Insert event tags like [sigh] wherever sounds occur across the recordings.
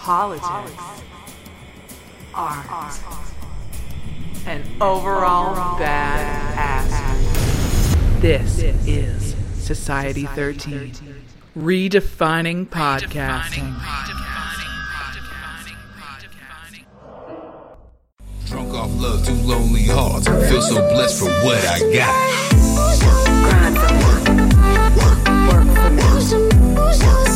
politics, art, and overall bad ass. This is Society 13, redefining podcasting. Drunk off love, two lonely hearts. Feel so blessed for what I got. Grind for me. Work for me.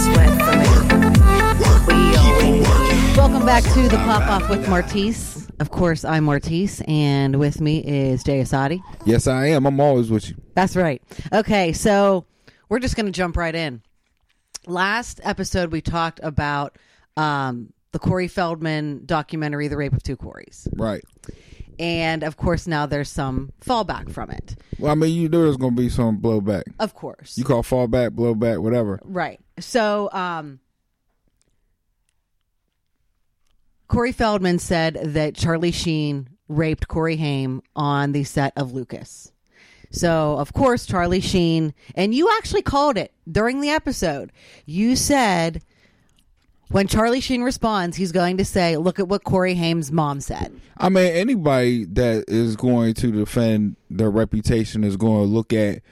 Welcome back to the Pop Off with Martise. Of course, I'm Martise, and with me is Jay Asadi. Yes, I am. I'm always with you. That's right. Okay, so we're just going to jump right in. Last episode, we talked about um, the Corey Feldman documentary, The Rape of Two Coreys. Right. And of course, now there's some fallback from it. Well, I mean, you knew there's going to be some blowback. Of course. You call fallback, blowback, whatever. Right. So, um, Corey Feldman said that Charlie Sheen raped Corey Haim on the set of Lucas. So, of course, Charlie Sheen, and you actually called it during the episode. You said when Charlie Sheen responds, he's going to say, Look at what Corey Haim's mom said. I mean, anybody that is going to defend their reputation is going to look at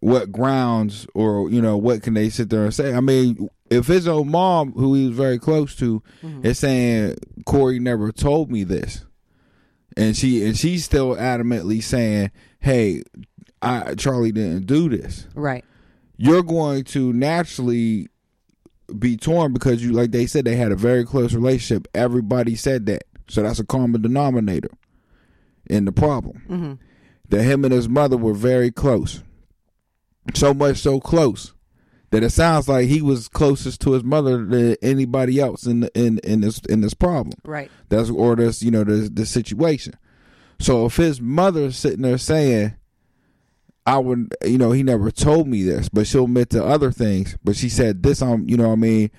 what grounds or, you know, what can they sit there and say. I mean, if his own mom, who he was very close to, mm-hmm. is saying, Corey never told me this. And she and she's still adamantly saying, "Hey, I Charlie didn't do this." Right. you're going to naturally be torn because you like they said they had a very close relationship everybody said that so that's a common denominator in the problem mm-hmm. that him and his mother were very close so much so close that it sounds like he was closest to his mother than anybody else in the, in in this in this problem Right. that's or this you know the the situation so if his mother is sitting there saying I would, you know, he never told me this, but she'll admit to other things. But she said this, um, you know, what I mean,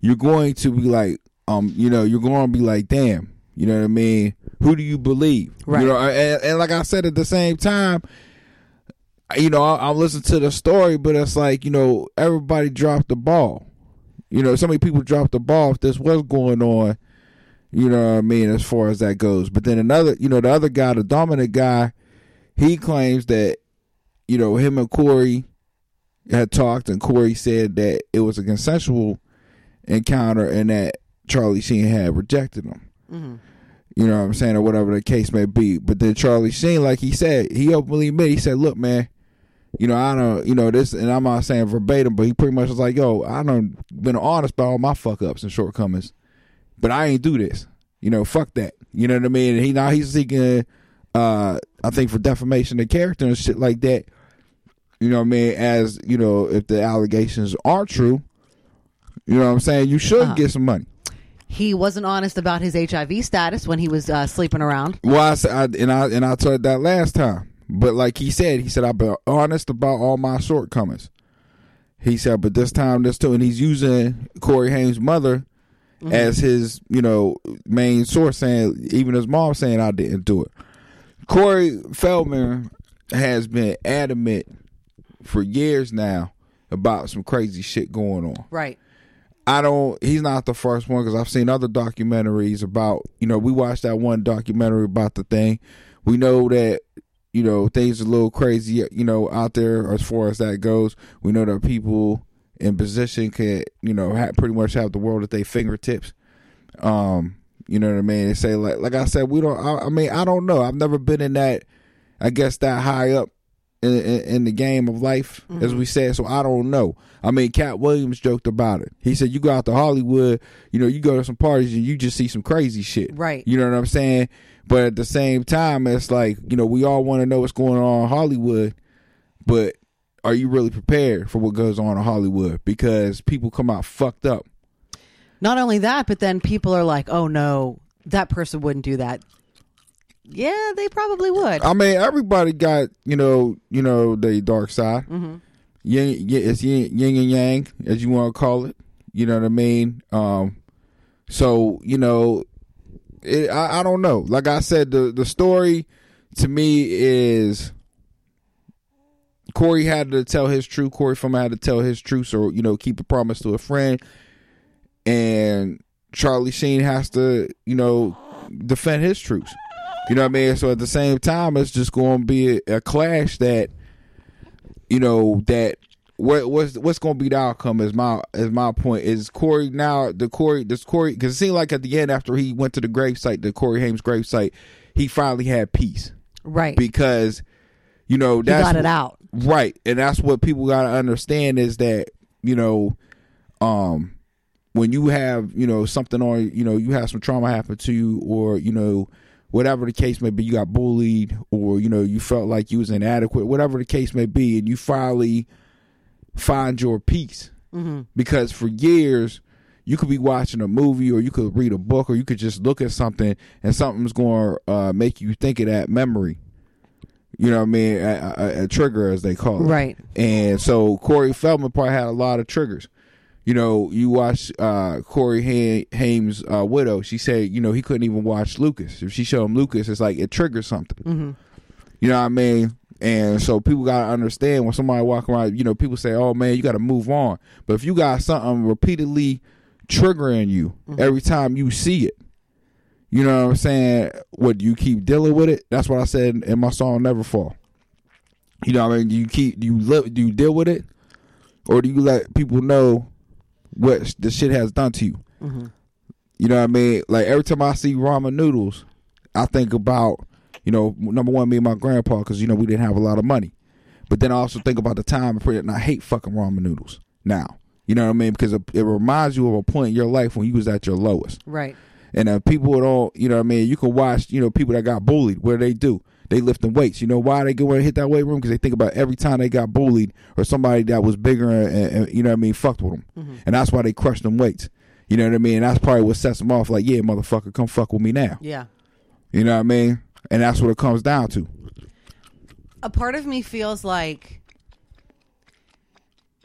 you're going to be like, um, you know, you're going to be like, damn, you know what I mean? Who do you believe? Right. You know, and, and like I said at the same time, you know, I, I listen to the story, but it's like, you know, everybody dropped the ball. You know, so many people dropped the ball if this was going on. You know what I mean, as far as that goes. But then another, you know, the other guy, the dominant guy, he claims that, you know, him and Corey had talked, and Corey said that it was a consensual encounter and that Charlie Sheen had rejected him. Mm-hmm. You know what I'm saying, or whatever the case may be. But then Charlie Sheen, like he said, he openly admitted, he said, "Look, man, you know, I don't, you know, this, and I'm not saying verbatim, but he pretty much was like, yo, I done been honest about all my fuck ups and shortcomings, but I ain't do this. You know, fuck that. You know what I mean? And he now he's seeking, uh, I think for defamation of character and shit like that. You know what I mean? As you know, if the allegations are true, you know what I'm saying. You should Uh-huh. get some money. He wasn't honest about his HIV status when he was uh, sleeping around. Well, I, said- I and I and I told that last time, but like he said, he said I've been honest about all my shortcomings. He said, but this time, this too, and he's using Corey Haim's mother mm-hmm. as his, you know, main source, saying even his mom saying I didn't do it. Corey Feldman has been adamant for years now about some crazy shit going on. Right. I don't. He's not the first one because I've seen other documentaries about. You know, we watched that one documentary about the thing. We know that you know things are a little crazy. You know, out there as far as that goes. We know that people in position can you know ha pretty much have the world at their fingertips. Um, you know what I mean? They say like like I said, we don't. I, I mean, I don't know. I've never been in that. I guess that high up in, in, in the game of life, as we said. So I don't know. I mean, Katt Williams joked about it. He said, "You go out to Hollywood, you know, you go to some parties and you just see some crazy shit, Right. You know what I'm saying? But at the same time, it's like you know, we all want to know what's going on in Hollywood, but are you really prepared for what goes on in Hollywood? Because people come out fucked up. Not only that, but then people are like, "Oh no, that person wouldn't do that." Yeah, they probably would. I mean, everybody got you know, you know, the dark side. Mm-hmm. Yin, it's yin, yin and yang, as you want to call it. You know what I mean? Um, so you know, it, I, I don't know. Like I said, the the story to me is Corey had to tell his truth. Corey Feldman had to tell his truth. So you know, keep a promise to a friend, and Charlie Sheen has to you know defend his truths. You know what I mean? So at the same time, it's just going to be a, a clash that you know that what what's what's going to be the outcome is my is my point is Corey now the Corey this Corey because it seemed like at the end after he went to the gravesite the Corey Haim's gravesite he finally had peace right. because you know he that's got it out. right and that's what people got to understand is that you know um when you have you know something on you know you have some trauma happen to you or you know whatever the case may be you got bullied or you know you felt like you was inadequate whatever the case may be and you finally find your peace because for years you could be watching a movie or you could read a book or you could just look at something and something's going to uh, make you think of that memory you know what I mean? A, a, a trigger, as they call it. Right. And so Corey Feldman probably had a lot of triggers. You know, you watch uh, Corey ha- Haim's uh, widow. She said, you know, he couldn't even watch Lucas. If she showed him Lucas, it's like it triggers something. You know what I mean? And so people gotta understand when somebody walk around. You know, people say, "Oh man, you got to move on." But if you got something repeatedly triggering you mm-hmm. every time you see it, you know what I'm saying? What do you keep dealing with it? That's what I said in my song "Never Fall." You know, what I mean, do you keep do you live do you deal with it, or do you let people know what the shit has done to you? Mm-hmm. You know what I mean? Like every time I see ramen noodles, I think about you know number one me and my grandpa because you know we didn't have a lot of money, but then I also think about the time and I hate fucking ramen noodles now. You know what I mean? Because it, it reminds you of a point in your life when you was at your lowest. Right. And uh, people don't, you know what I mean? You can watch, you know, people that got bullied. What do they do? They lifting weights. You know why they go and hit that weight room? Because they think about every time they got bullied or somebody that was bigger and, and you know what I mean, fucked with them. And that's why they crush them weights. You know what I mean? And that's probably what sets them off like, yeah, motherfucker, come fuck with me now. Yeah. You know what I mean? And that's what it comes down to. a part of me feels like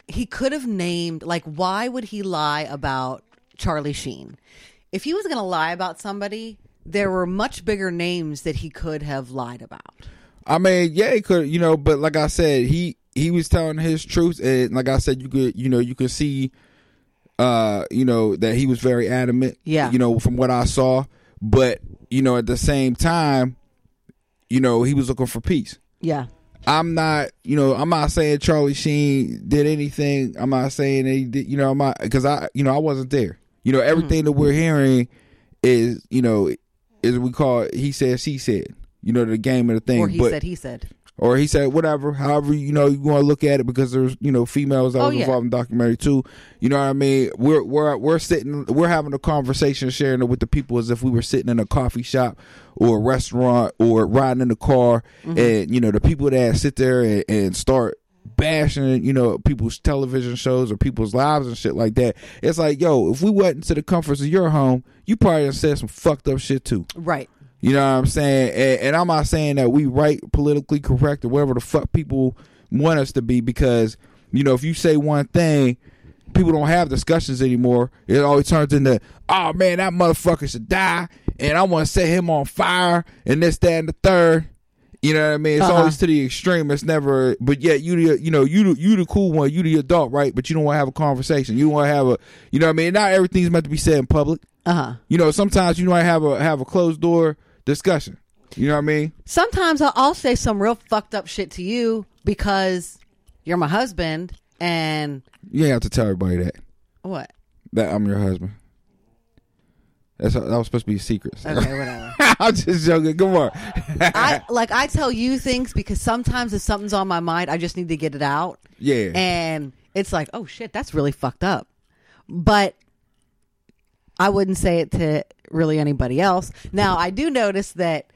he could have named like why would he lie about Charlie Sheen? If he was going to lie about somebody, there were much bigger names that he could have lied about. I mean, yeah, he could, you know, but like I said, he he was telling his truth, and like I said, you could, you know, you could see, uh, you know, that he was very adamant. Yeah. You know, from what I saw, but you know, at the same time, you know, he was looking for peace. Yeah. I'm not, you know, I'm not saying Charlie Sheen did anything. I'm not saying he did, you know, I'm not, because I, you know, I wasn't there. You know, mm-hmm. everything that we're hearing is, you know, is we call it, he said, she said, you know, the game of the thing. Or he but, said he said. Or he said whatever however you know you want to look at it because there's you know females that Oh, was yeah. involved in the documentary too you know what i mean we're we're we're sitting we're having a conversation sharing it with the people as if we were sitting in a coffee shop or a restaurant or riding in the car Mm-hmm. and you know the people that sit there and, and start bashing you know people's television shows or people's lives and shit like that it's like yo if we went into the comforts of your home you probably said some fucked up shit too Right. You know what I'm saying? And, and I'm not saying that we right politically correct or whatever the fuck people want us to be because, you know, if you say one thing, people don't have discussions anymore. It always turns into, oh man, that motherfucker should die and I want to set him on fire and this, that, and the third. You know what I mean? It's Uh-huh. always to the extreme. It's never, but yet you, the, you know, you, the- you the cool one, you the adult, right? But you don't want to have a conversation. You want to have a, you know what I mean? Not everything's meant to be said in public. Uh huh. You know, sometimes you might have a have a closed door discussion. You know what I mean? Sometimes I'll, I'll say some real fucked up shit to you because you're my husband and You ain't have to tell everybody that what? that I'm your husband. That's that was supposed to be a secret. Okay, whatever. [laughs] I'm just joking. Come on. I [laughs] like I tell you things because sometimes if something's on my mind, I just need to get it out. yeah. And it's like, oh shit, that's really fucked up. But I wouldn't say it to really anybody else. Now, I do notice that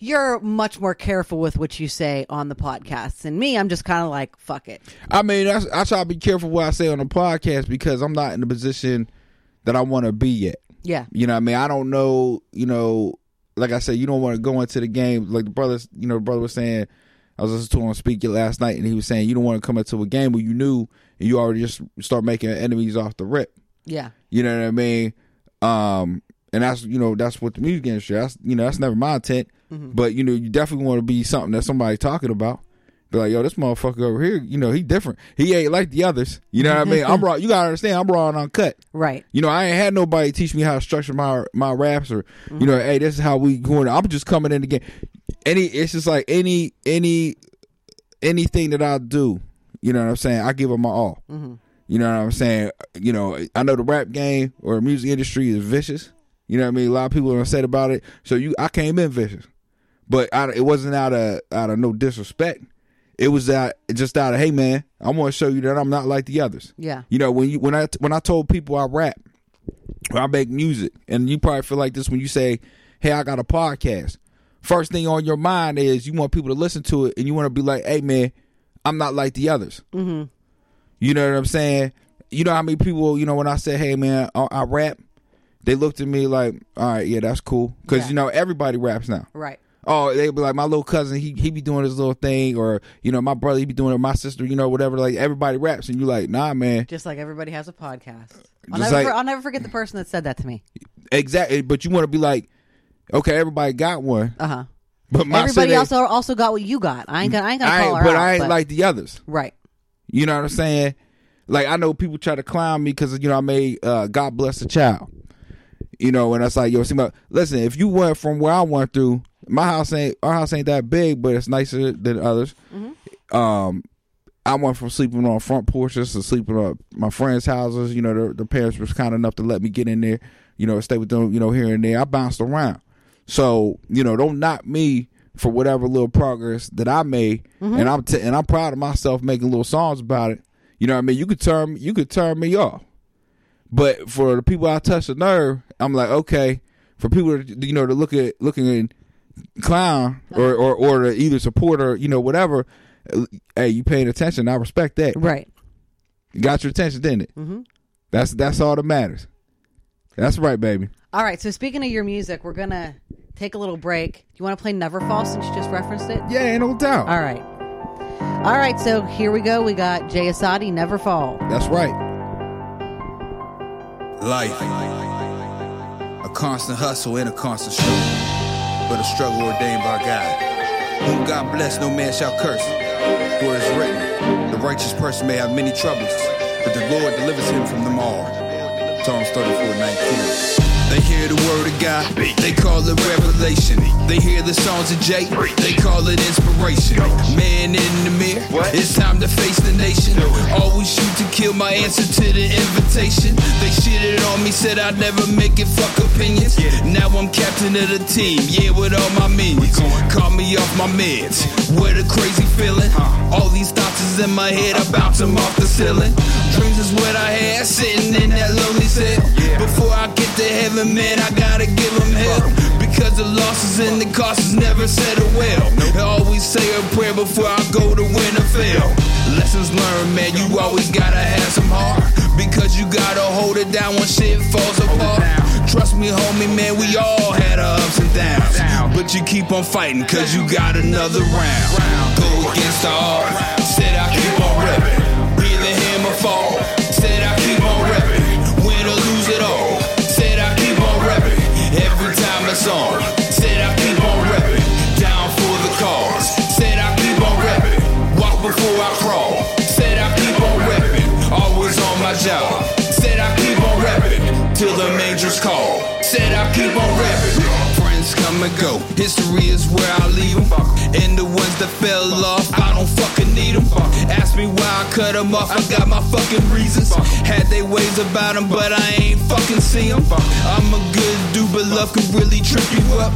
you're much more careful with what you say on the podcasts. And me, I'm just kind of like, fuck it. I mean, that's, I try to be careful what I say on the podcast because I'm not in the position that I want to be yet. Yeah. You know what I mean? I don't know, you know, like I said, you don't want to go into the game. Like the brothers, you know, the brother was saying, I was listening to him speak last night and he was saying you don't want to come into a game where you knew and you already just start making enemies off the rip. Yeah. You know what I mean? Um, and that's you know that's what the music industry. That's you know that's never my intent. Mm-hmm. But you know you definitely want to be something that somebody talking about. Be like, yo, this motherfucker over here, you know, he different. He ain't like the others. You know what I mean? I'm [laughs] raw. You gotta understand, I'm raw and uncut. Right. You know, I ain't had nobody teach me how to structure my my raps or you mm-hmm. know, hey, this is how we going. I'm just coming in the game. Any, it's just like any any anything that I do. You know what I'm saying? I give it my all. Mm-hmm. You know what I'm saying? You know, I know the rap game or music industry is vicious. You know what I mean? A lot of people are upset about it. So you, I came in vicious, but I, it wasn't out of out of no disrespect. It was out just out of hey man, I want to show you that I'm not like the others. Yeah. You know when you when I when I told people I rap, or I make music, and you probably feel like this when you say, "Hey, I got a podcast." First thing on your mind is you want people to listen to it, and you want to be like, "Hey man, I'm not like the others." Mm-hmm. You know what I'm saying? You know how many people, you know, when I say, "Hey man, I, I rap," they looked at me like, "All right, yeah, that's cool," because Yeah. you know everybody raps now. Right. Oh, they be like my little cousin. He he be doing his little thing, or you know my brother he be doing it. My sister, you know whatever. Like everybody raps, and you're like, nah, man, Just like everybody has a podcast. I'll, never, like- for- I'll never forget the person that said that to me. exactly. But you want to be like, okay, everybody got one, Uh huh. but my Everybody city- also also got what you got. I ain't gonna I ain't gonna I call her but out, I ain't like the others. right. You know what I'm saying? Like I know people try to clown me because you know I made uh, God bless the child. You know, and that's like yo, see my listen. If you went from where I went through, my house ain't our house ain't that big, but it's nicer than others. Um, I went from sleeping on front porches to sleeping on my friends' houses. You know, the, the parents was kind enough to let me get in there. You know, stay with them. You know, here and there. I bounced around. So you know, don't knock me for whatever little progress that I made, and I'm t- and I'm proud of myself making little songs about it. You know what I mean? You could turn you could turn me off, but for the people I touch the nerve, I'm like okay. For people to you know to look at looking at clown or or or to either support or you know whatever, hey, you paying attention? I respect that. Right. Got your attention, didn't it? Mm-hmm. That's that's all that matters. That's right, baby. All right. So speaking of your music, we're gonna take a little break. You want to play Never Fall since you just referenced it? Yeah, ain't no doubt. All right. All right. So here we go. We got Jay Asadi, Never Fall. That's right. Life. A constant hustle and a constant struggle. But a struggle ordained by God. Whom God bless, no man shall curse. For it is written, the righteous person may have many troubles, but the Lord delivers him from them all. Psalms 34, 19. They hear the word of God, they call it revelation. They hear the songs of Jay, they call it inspiration. Man in the mirror, it's time to face the nation. Always shoot to kill my answer to the invitation. They shitted on me, said I'd never make it, fuck opinions. Now I'm captain of the team, yeah, with all my minions. Call me off my meds, what a crazy feeling. All these thoughts is in my head, I bounce them off the ceiling. Dreams is what I had, sitting in that lonely cell. Before I get to heaven, man, I gotta give them hell. Because the losses and the costs never settle well. I always say a prayer before I go to win or fail. Lessons learned, man, you always gotta have some heart. Because you gotta hold it down when shit falls apart. Trust me, homie, man, we all had our ups and downs. But you keep on fighting, cause you got another round. Go against the odds. On. Said I keep on repping. Down for the cause. Said I keep on repping. Walk before I crawl. Said I keep on repping. Always on my job. Said I keep on repping. Till the majors call. Said I keep on repping. History is where I leave 'em. And the ones that fell off, I don't fucking need need 'em. Ask me why I cut 'em off, I got my fucking reasons. Had they ways about 'em, but I ain't fucking see see 'em. I'm a good dude, but love can really trip you up.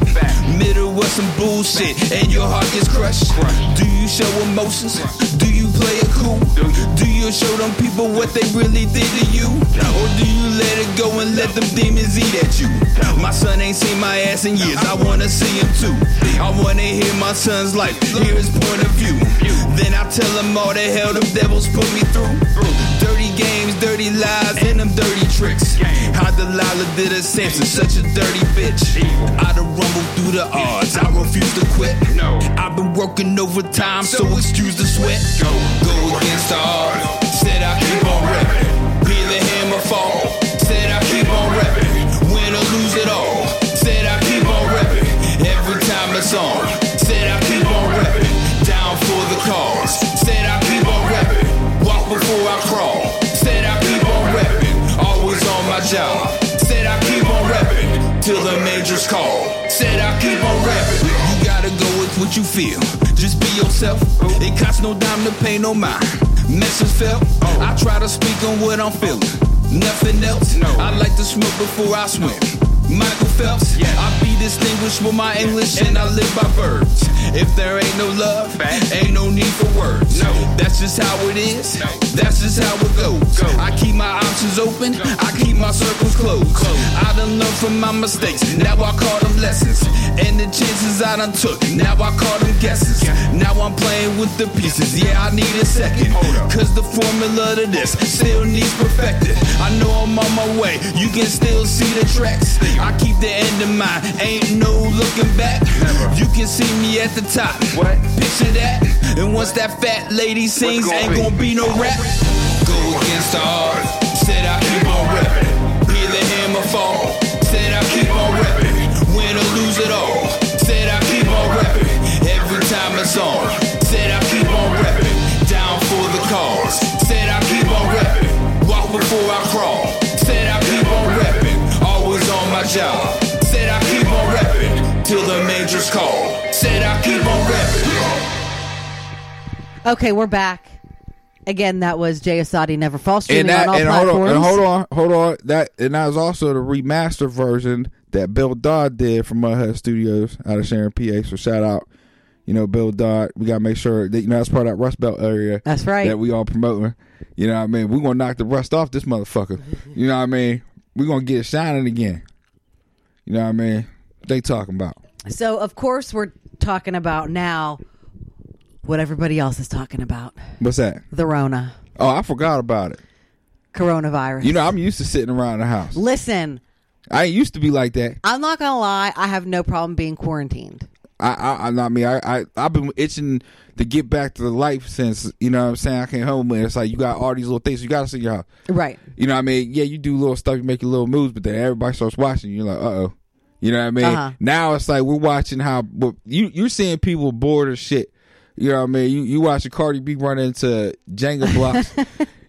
Middle was some bullshit, and your heart gets crushed. Do you show emotions? Do you play it cool? Do you show them people what they really did to you? Or do you let it go and let them demons eat at you? My son ain't seen my ass in years, I wanna see him too. I wanna hear my son's life, hear his point of view. Then I tell him all the hell them devils put me through. Dirty games, dirty lies, tricks. Hide the did a Samson, such a dirty bitch. I done rumbled through the odds, I refuse to quit. No, I've been working overtime, so excuse the sweat. Go, go against the odds. You feel. Just be yourself. It costs no dime to pay no mind. Message felt. I try to speak on what I'm feeling. Nothing else. I like to smoke before I swim. Michael Phelps, I be distinguished with my English and I live by verbs. If there ain't no love, ain't no need for words. No. That's just how it is. That's just how it goes. I keep my options open. I keep my circles closed. I done learned from my mistakes. Now I call them lessons. And the chances I done took. Now I call them guesses. Now I'm playing with the pieces. Yeah, I need a second. Cause the formula to this still needs perfected. I know I'm on my way. You can still see the tracks. I keep the end in mind. Ain't no looking back. You can see me at the top. What? Picture that. And once that fat lady sings, ain't gonna be no rap. Go against the odds. Said I keep on repping. Be the hammer fall. Said I keep on repping. Job. Said I keep on repping. Till the majors call. Said I keep on repping. Okay, we're back. Again, that was Jay Asadi Never Fall streaming and that on all and hold platforms. on and hold on hold on that and that was also the remastered version that Bill Dodd did from Mudhead Studios out of Sharon, PA. So shout out, you know, Bill Dodd. We gotta make sure that you know that's part of that Rust Belt area. That's right. That we all promoting. You know what I mean? We're gonna knock the rust off this motherfucker. you know what I mean? We're gonna get it shining again. You know what I mean? They talking about. So, of course, we're talking about now what everybody else is talking about What's that? the Rona, Oh, I forgot about it. coronavirus. You know, I'm used to sitting around the house. Listen, I ain't used to be like that. I'm not going to lie. I have no problem being quarantined. I, I, I not me. I, I, I've been itching to get back to the life since you know what I'm saying. I came home and it's like you got all these little things. You got to see your house. Right. You know what I mean? Yeah, you do little stuff, you make your little moves, but then everybody starts watching. You're like, uh oh. You know what I mean? Uh-huh. Now it's like we're watching how you you're seeing people bored as shit. You know what I mean? You you watching Cardi B run into Jenga [laughs] blocks.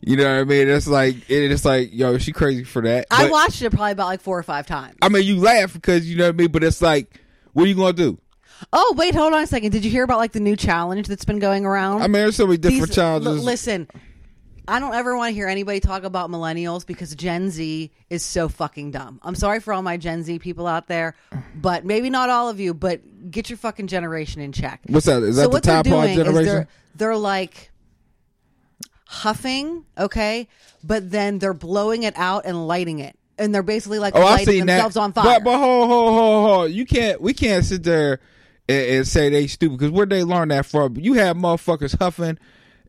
you know what I mean? It's like it's like yo, she crazy for that. I But- watched it probably about like four or five times. I mean, you laugh because you know what I mean, but it's like, what are you gonna do? Oh, wait, hold on a second. Did you hear about like the new challenge that's been going around? I mean, there's so many different These- challenges. l- listen, I don't ever want to hear anybody talk about millennials because Gen Z is so fucking dumb. I'm sorry for all my Gen Z people out there, but maybe not all of you, but get your fucking generation in check. What's that? Is that the what they're doing is generation? they're, they're like huffing, okay, but then they're blowing it out and lighting it. And they're basically like Oh, I lighting seen that. themselves on fire. But but hold hold hold hold. You can't. We can't sit there and, and say they stupid because where they learn that from? You have motherfuckers huffing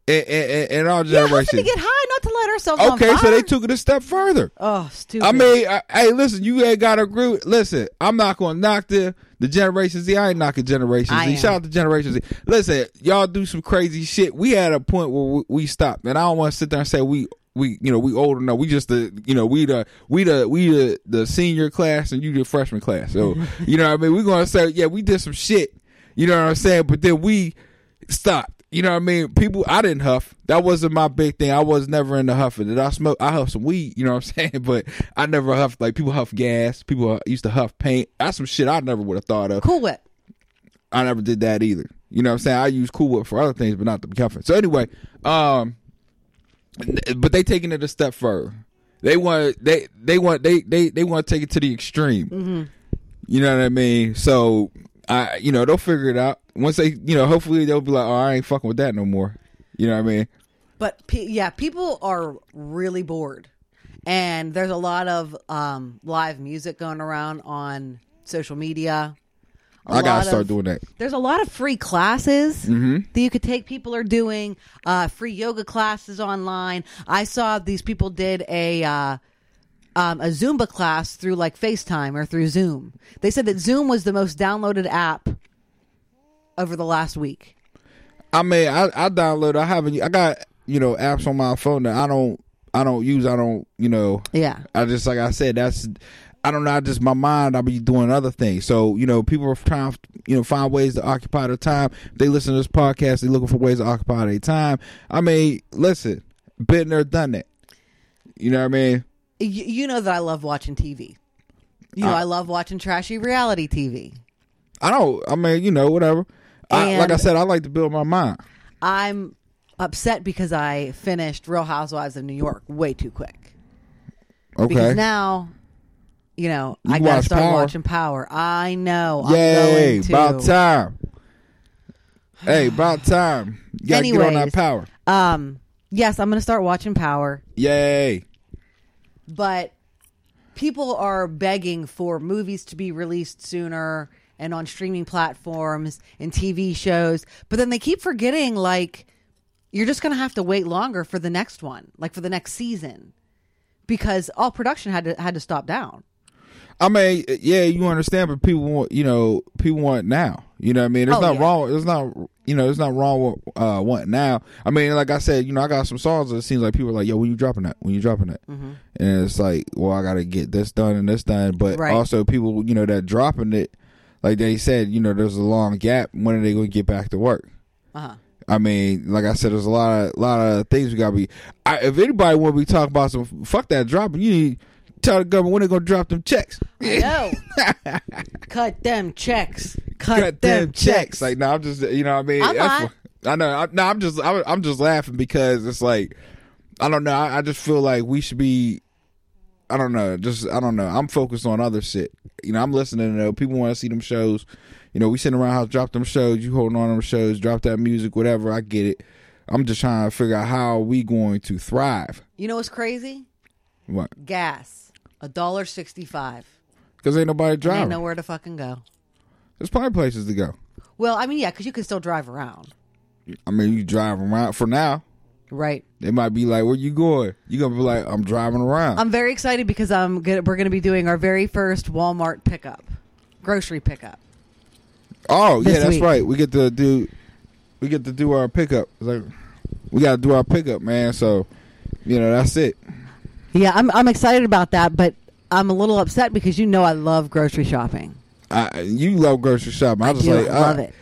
and in, in our yeah, huffing to get high, not to light ourselves okay, so they took it a step further. Oh, stupid. I mean, I, hey, listen, you ain't got to agree. With, listen, I'm not going to knock the the Generation Z. I ain't knocking Generation I Z. am. Shout out to Generation Z. Listen, y'all do some crazy shit. We had a point where we, we stopped, and I don't want to sit there and say we we you know we older. now we just the you know we the we the we the the senior class and you the freshman class. So [laughs] you know what I mean. We're gonna say yeah, we did some shit. You know what I'm saying? But then we stopped. You know what I mean? People, I didn't huff. That wasn't my big thing. I was never into huffing. Did I smoke? I huff some weed. You know what I'm [laughs] saying? But I never huffed. Like people huff gas. People used to huff paint. That's some shit I never would have thought of. Cool Whip. I never did that either. You know what I'm saying? I use Cool Whip for other things, but not to be huffing. So anyway, um, but they taking it a step further. They want they they want they they they want to take it to the extreme. You know what I mean? So I you know they'll figure it out once they you know hopefully they'll be like oh I ain't fucking with that no more. You know what I mean? But pe- yeah, people are really bored, and there's a lot of um, live music going around on social media. I gotta start doing that. There's a lot of free classes Mm-hmm. that you could take. People are doing uh, free yoga classes online. I saw these people did a uh, um, a Zumba class through like FaceTime or through Zoom. They said that Zoom was the most downloaded app over the last week. I mean, I I download. I haven't. I got you know apps on my phone that I don't. I don't use. I don't. You know. Yeah. I just like I said. That's. I don't know. I just my mind. I'll be doing other things. So you know, people are trying. To, you know, find ways to occupy their time. They listen to this podcast. They looking for ways to occupy their time. I mean, listen. Been there, done that. You know what I mean? Y- you know that I love watching TV. You know, Uh, I love watching trashy reality TV. I don't. I mean, you know, whatever. I, like I said, I like to build my mind. I'm upset because I finished Real Housewives of New York way too quick. Okay. Because now, you know, You I gotta start Power. watching Power. I know. I'm Yay! going to. About time. hey, about time. You gotta get on that power. Um, yes, I'm gonna start watching Power, Yay! but people are begging for movies to be released sooner and on streaming platforms and TV shows, but then they keep forgetting like you're just gonna have to wait longer for the next one, like for the next season, because all production had to had to stop down. I mean, yeah, you understand, but people want, you know, people want now. You know what I mean? There's Oh, not yeah. wrong. There's not, you know, there's not wrong with uh, wanting now. I mean, like I said, you know, I got some songs that it seems like people are like, yo, when you dropping that? When you dropping that? Mm-hmm. And it's like, well, I got to get this done and this done. But Right. also, people, you know, that dropping it, like they said, you know, there's a long gap. When are they going to get back to work? Uh huh. I mean, like I said, there's a lot of lot of things we gotta be. I, if anybody want to be talking about some fuck that dropping, you need tell the government when they gonna drop them checks. No, [laughs] cut them checks. Cut, Cut them, them checks. checks. Like, no, I'm just, you know, what I mean, I'm not. I know. I, no, I'm just, I'm, I'm just laughing because it's like, I don't know. I, I just feel like we should be. I don't know. Just I don't know. I'm focused on other shit. You know, I'm listening to people want to see them shows. You know, we sitting around house, drop them shows. You holding on them shows, drop that music, whatever. I get it. I'm just trying to figure out how we going to thrive. You know what's crazy? What? Gas, a dollar sixty-five. Because ain't nobody driving. Ain't nowhere to fucking go. There's plenty of places to go. Well, I mean, yeah, because you can still drive around, I mean, you drive around for now. right? They might be like, "Where you going?" You gonna be like, "I'm driving around." I'm very excited because I'm gonna, we're going to be doing our very first Walmart pickup, grocery pickup. Oh yeah, that's week. right. We get to do we get to do our pickup. It's like we got to do our pickup, man. So you know that's it. Yeah, I'm I'm excited about that, but I'm a little upset because you know I love grocery shopping. I, you love grocery shopping. I, I just do like love I- it.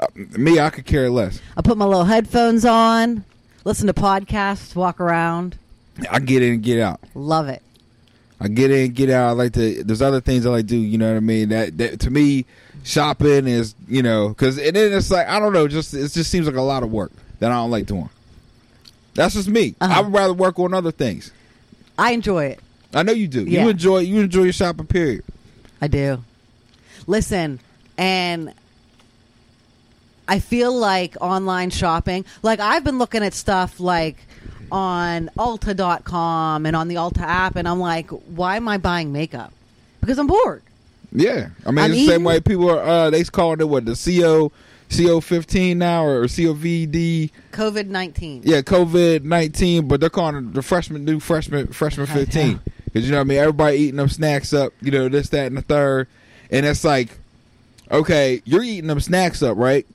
uh, me, I could care less. I put my little headphones on, listen to podcasts, walk around. I get in and get out. Love it. I get in, get out. I like to. There's other things I like to do. You know what I mean? That, that to me, shopping is you know because and then it's like I don't know. Just it just seems like a lot of work that I don't like doing. That's just me. Uh-huh. I would rather work on other things. I enjoy it. I know you do. Yeah. You enjoy. You enjoy your shopping. Period. I do. Listen, and I feel like online shopping, like I've been looking at stuff like on Ulta.com and on the Ulta app, and I'm like, why am I buying makeup? Because I'm bored. Yeah, I mean I'm the same way people are. Uh, they calling it what the CO CO fifteen now or COVD. COVID 19. Yeah, COVID nineteen, but they're calling it the freshman new freshman freshman fifteen because you know what I mean. Everybody eating them snacks up. You know this, that, and the third, and it's like, okay, you're eating them snacks up, right?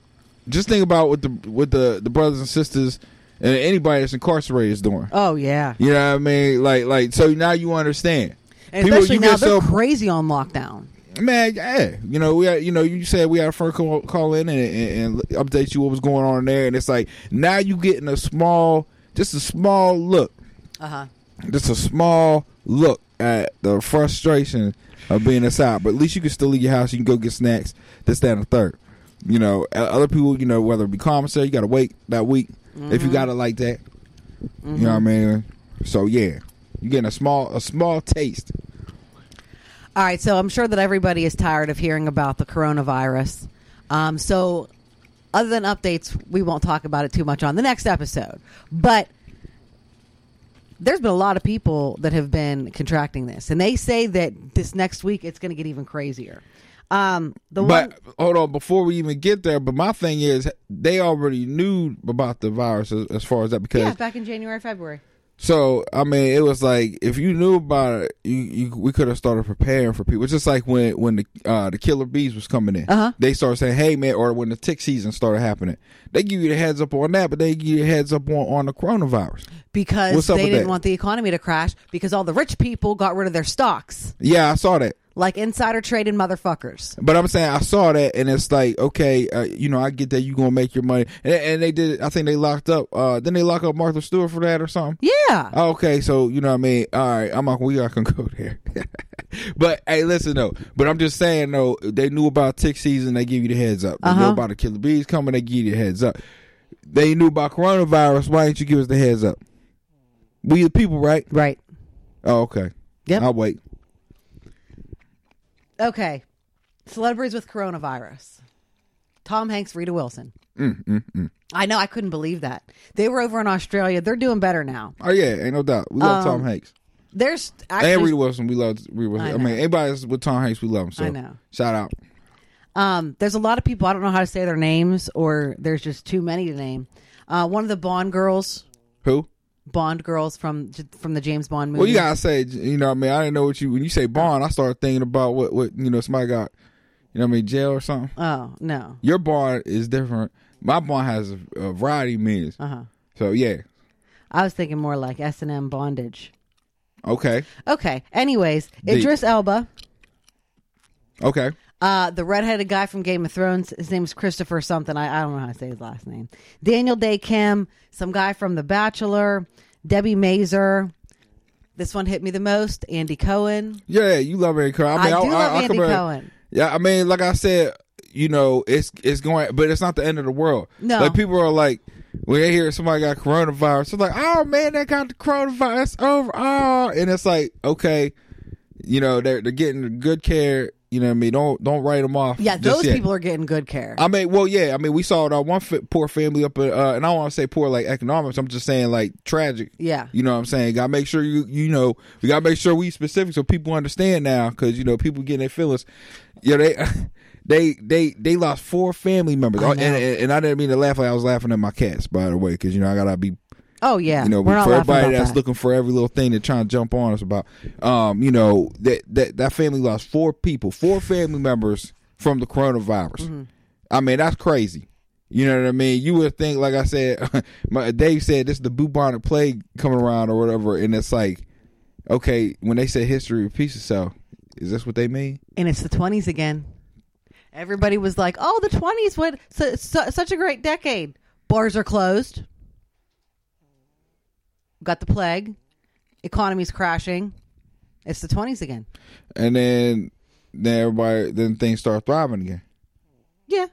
Just think about what the what the the brothers and sisters and anybody that's incarcerated is doing. Oh, yeah. You know what I mean? Like like so now you understand. And People- especially now, they're so- crazy on lockdown. Man, yeah, you know we had, you know you said we had a friend call, call in and, and, and update you what was going on there, and it's like now you getting a small, just a small look, Uh huh. just a small look at the frustration of being inside. But at least you can still leave your house. You can go get snacks. This, that, and the third. You know, other people, you know, whether it be commissary, you got to wait that week if you got it like that. You know what I mean? So yeah, you getting a small, a small taste. All right, so I'm sure that everybody is tired of hearing about the coronavirus. Um, so, other than updates, we won't talk about it too much on the next episode. But there's been a lot of people that have been contracting this, and they say that this next week it's going to get even crazier. Um, the But one, hold on, before we even get there, but my thing is they already knew about the virus as, as far as that because yeah, back in January, February. So I mean, it was like if you knew about it, you, you we could have started preparing for people. It's just like when when the uh, the killer bees was coming in, Uh-huh. they started saying, "Hey man," or when the tick season started happening, they give you the heads up on that, but they give you the heads up on on the coronavirus. because they didn't that? want the economy to crash because all the rich people got rid of their stocks, Yeah, I saw that. Like insider trading motherfuckers. But I'm saying I saw that, and it's like, okay, uh, you know, I get that you gonna make your money, and, and they did. I think they locked up. Uh, then they lock up Martha Stewart for that or something. Yeah. Okay, so you know what I mean. All right, I'm not. We not gonna [laughs] go there. [laughs] but hey, listen though. But I'm just saying though. They knew about tick season. They give you the heads up. They knew Uh-huh. about the killer bees coming. They give you the heads up. They knew about coronavirus. Why didn't you give us the heads up? We the people, right? Right. Oh, okay. Yep. I'll wait. Okay. Celebrities with coronavirus. Tom Hanks, Rita Wilson. Mm, I know. I couldn't believe that. They were over in Australia. They're doing better now. Oh yeah, ain't no doubt. We love Um, Tom Hanks. There's actually and Rita Wilson, we love Rita Wilson. I I, mean, that's with Tom Hanks, we love him. So I know. shout out. Um, there's a lot of people I don't know how to say their names, or there's just too many to name. Uh, one of the Bond girls, Who? Bond girls from from the James Bond movie. Well, you gotta say, you know, what I mean, I didn't know what you when you say Bond. I started thinking about what what you know somebody got, you know, what I mean, jail or something. Oh no. Your Bond is different. My Bond has a, a variety of meanings. Uh huh. So yeah, I was thinking more like S and M bondage. okay, Okay. Anyways, Deep. Idris Elba, okay. Uh, the redheaded guy from Game of Thrones. His name is Christopher something. I, I don't know how to say his last name. Daniel Dae Kim, some guy from The Bachelor, Debi Mazar. This one hit me the most. Andy Cohen. Yeah, you love Andy Cohen. I, mean, I do love Andy compare- Cohen. Yeah, I mean, like I said, you know, it's it's going, but it's not the end of the world. No. like people are like when they hear somebody got coronavirus, it's like, oh man, they got the coronavirus over. Oh, and it's like, okay, you know, they're they're getting good care. You know what I mean? Don't don't write them off. Yeah, those yet. people are getting good care. I mean, well, yeah. I mean, we saw that one fa- poor family up, at, uh, and I don't want to say poor like economics. I'm just saying like tragic. Yeah. You know what I'm saying? Got to make sure you you know we got to make sure we specific so people understand now because you know people getting their feelings. Yeah, they [laughs] they they they lost four family members, I Oh, and, and and I didn't mean to laugh. Like I was laughing at my cats, by the way, because you know I gotta be oh yeah, you know, we're for everybody that's that. looking for every little thing they're trying to jump on us about, um, you know, that that that family lost four people, four family members from the coronavirus. Mm-hmm. I mean, that's crazy. You know what I mean? You would think, like I said, [laughs] my, Dave said this is the bubonic plague coming around or whatever, and it's like, okay, when they say history repeats itself, is this what they mean? and it's the twenties again. Everybody was like, "Oh, the twenties went su- su- such a great decade." Bars are closed. Got the plague. Economy's crashing. It's the twenties again. And then, then everybody, then things start thriving again. Yeah.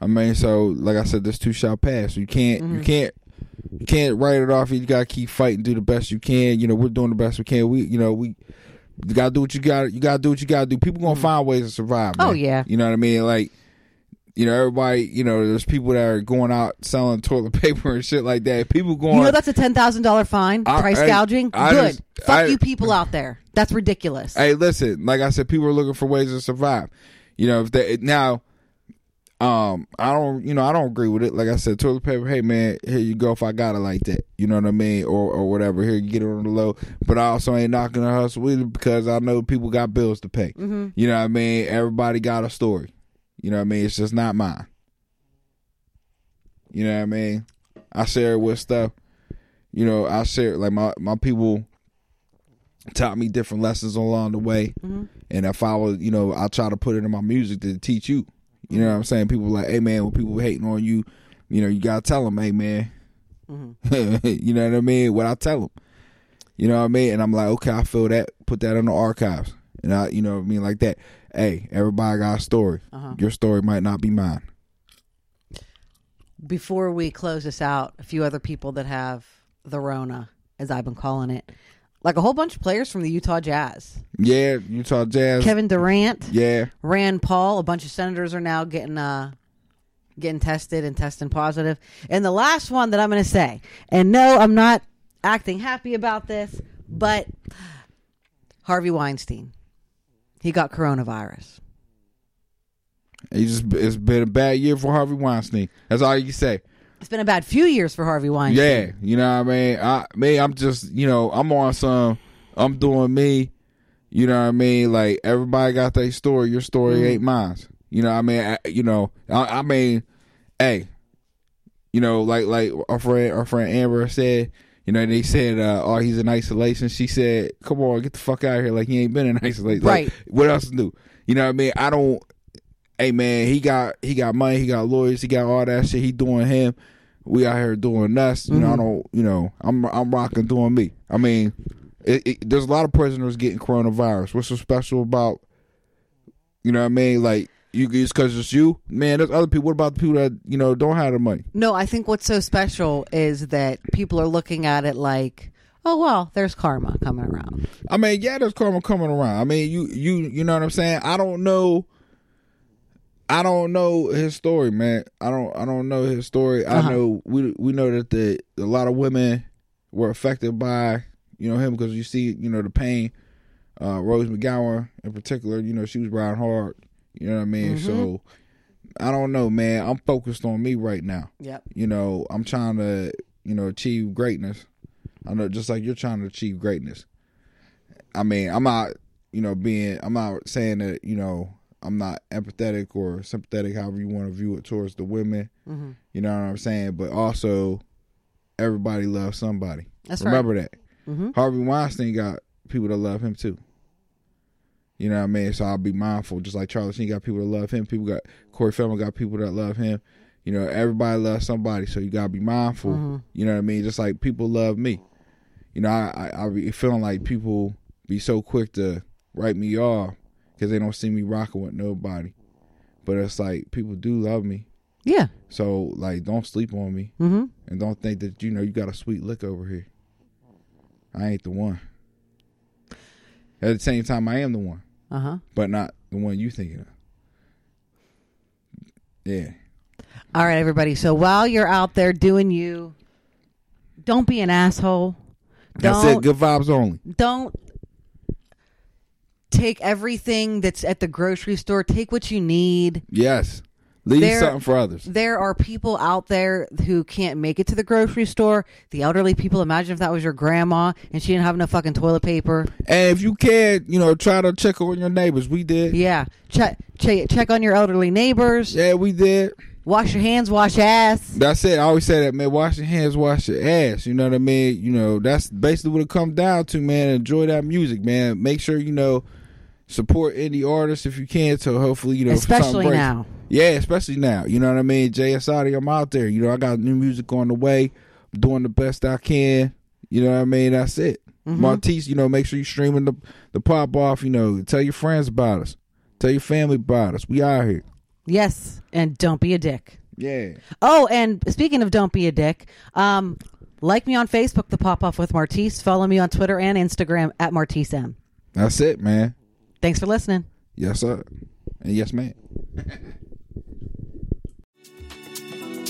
I mean, so like I said, this too shall pass. You can't, you mm-hmm. can't, you can't write it off. You gotta keep fighting, do the best you can. You know, we're doing the best we can. We, you know, we you gotta do what you gotta You gotta do what you gotta do. People gonna mm. find ways to survive. Oh, yeah. you know what I mean. Like, you know, everybody. You know, there's people that are going out selling toilet [laughs] paper and shit like that. People going. You know that's a ten thousand dollar fine. I- price I- gouging. I Good. just- Fuck you people out there. That's ridiculous. Hey, listen, like I said, people are looking for ways to survive. You know, if they now, um, I don't, you know, I don't agree with it. Like I said, toilet paper. Hey, man, here you go. If I got it like that, you know what I mean, or or whatever. Here you get it on the low. But I also ain't knocking the hustle either because I know people got bills to pay. Mm-hmm. You know what I mean? Everybody got a story. You know what I mean? It's just not mine. You know what I mean? I share it with stuff. You know, I share like my my people taught me different lessons along the way, mm-hmm. and if I was, you know, I try to put it in my music to teach you. You know what I'm saying? People like, hey man, when people hating on you, you know, you gotta tell them, hey man. Mm-hmm. [laughs] you know what I mean? What I tell them. You know what I mean? And I'm like, okay, I feel that. Put that in the archives, and I, you know what I mean, like that. Hey, everybody got a story. Your story might not be mine. Before we close this out, a few other people that have the Rona, as I've been calling it, like a whole bunch of players from the Utah Jazz. Yeah, Utah Jazz. Kevin Durant, Yeah, Rand Paul, a bunch of senators are now getting uh getting tested and testing positive. And the last one that I'm going to say, and no, I'm not acting happy about this, but Harvey Weinstein, he got coronavirus. He just it's been a bad year for Harvey Weinstein. That's all you can say. It's been a bad few years for Harvey Weinstein. Yeah, you know what I mean. I me, I'm just you know I'm on some. I'm doing me. You know what I mean. Like everybody got their story. Your story Mm-hmm. ain't mine. You know what I mean. I, you know. I, I mean, hey. You know, like like our friend our friend Amber said. You know, they said, uh, "Oh, he's in isolation." She said, "Come on, get the fuck out of here!" Like he ain't been in [laughs] isolation. Like, Right. what else to do? You know what I mean? I don't. Hey man, he got he got money, he got lawyers, he got all that shit. He doing him. We out here doing us. You know, I don't. You know, I'm I'm rocking doing me. I mean, it, it, there's a lot of prisoners getting coronavirus. What's so special about? You know what I mean? Like you it's because it's you, man. There's other people. What about the people that you know don't have the money? No, I think what's so special is that people are looking at it like, oh well, there's karma coming around. I mean, yeah, there's karma coming around. I mean, you you you know what I'm saying? I don't know. I don't know his story, man. I don't I don't know his story. Uh-huh. I know we we know that the a lot of women were affected by you know him because you see you know the pain. Uh, Rose McGowan in particular, you know she was riding hard. You know what I mean? So I don't know, man. I'm focused on me right now. Yep. You know, I'm trying to you know achieve greatness. I know just like you're trying to achieve greatness. I mean, I'm not, you know, being, I'm not saying that, you know, I'm not empathetic or sympathetic, however you want to view it towards the women. Mm-hmm. You know what I'm saying? But also, everybody loves somebody. That's right. Remember that. Mhm. Harvey Weinstein got people that love him too. You know what I mean? So I'll be mindful. Just like Charlie Sheen got people that love him. People got Corey Feldman got people that love him. You know, everybody loves somebody, so you gotta be mindful. Mm-hmm. You know what I mean? Just like people love me. You know, I I, I be feeling like people be so quick to write me off because they don't see me rocking with nobody. But it's like people do love me, Yeah. so like don't sleep on me Mm-hmm. and don't think that you know you got a sweet lick over here. I ain't the one. At the same time, I am the one, Uh huh. but not the one you thinking of. Yeah, All right, everybody. So while you're out there doing you, don't be an asshole. that's Don't it. Good vibes only. don't take everything that's at the grocery store. Take what you need. Yes, leave There- something for others. There are people out there who can't make it to the grocery store. The elderly people. Imagine if that was your grandma and she didn't have enough fucking toilet paper. And if you can, you know, try to check on your neighbors. We did. Yeah, check check check on your elderly neighbors. Yeah, we did. Wash your hands. Wash your ass. That's it. I always say that, man. Wash your hands, wash your ass. You know what I mean? You know, that's basically what it comes down to, man. Enjoy that music, man. Make sure you know support indie artists if you can. So hopefully, you know, Especially breaks- now. Yeah, especially now. You know what I mean? JSI, I'm out there. You know, I got new music on the way. I'm doing the best I can. You know what I mean? That's it. Mm-hmm. Martise, you know, make sure you streaming the the pop off. You know, tell your friends about us. Tell your family about us. We out here. Yes, and don't be a dick. Yeah. Oh, and speaking of don't be a dick, um, like me on Facebook, The Pop Off with Martise. Follow me on Twitter and Instagram at Martise M. That's it, man. Thanks for listening. Yes, sir. And yes, man. [laughs]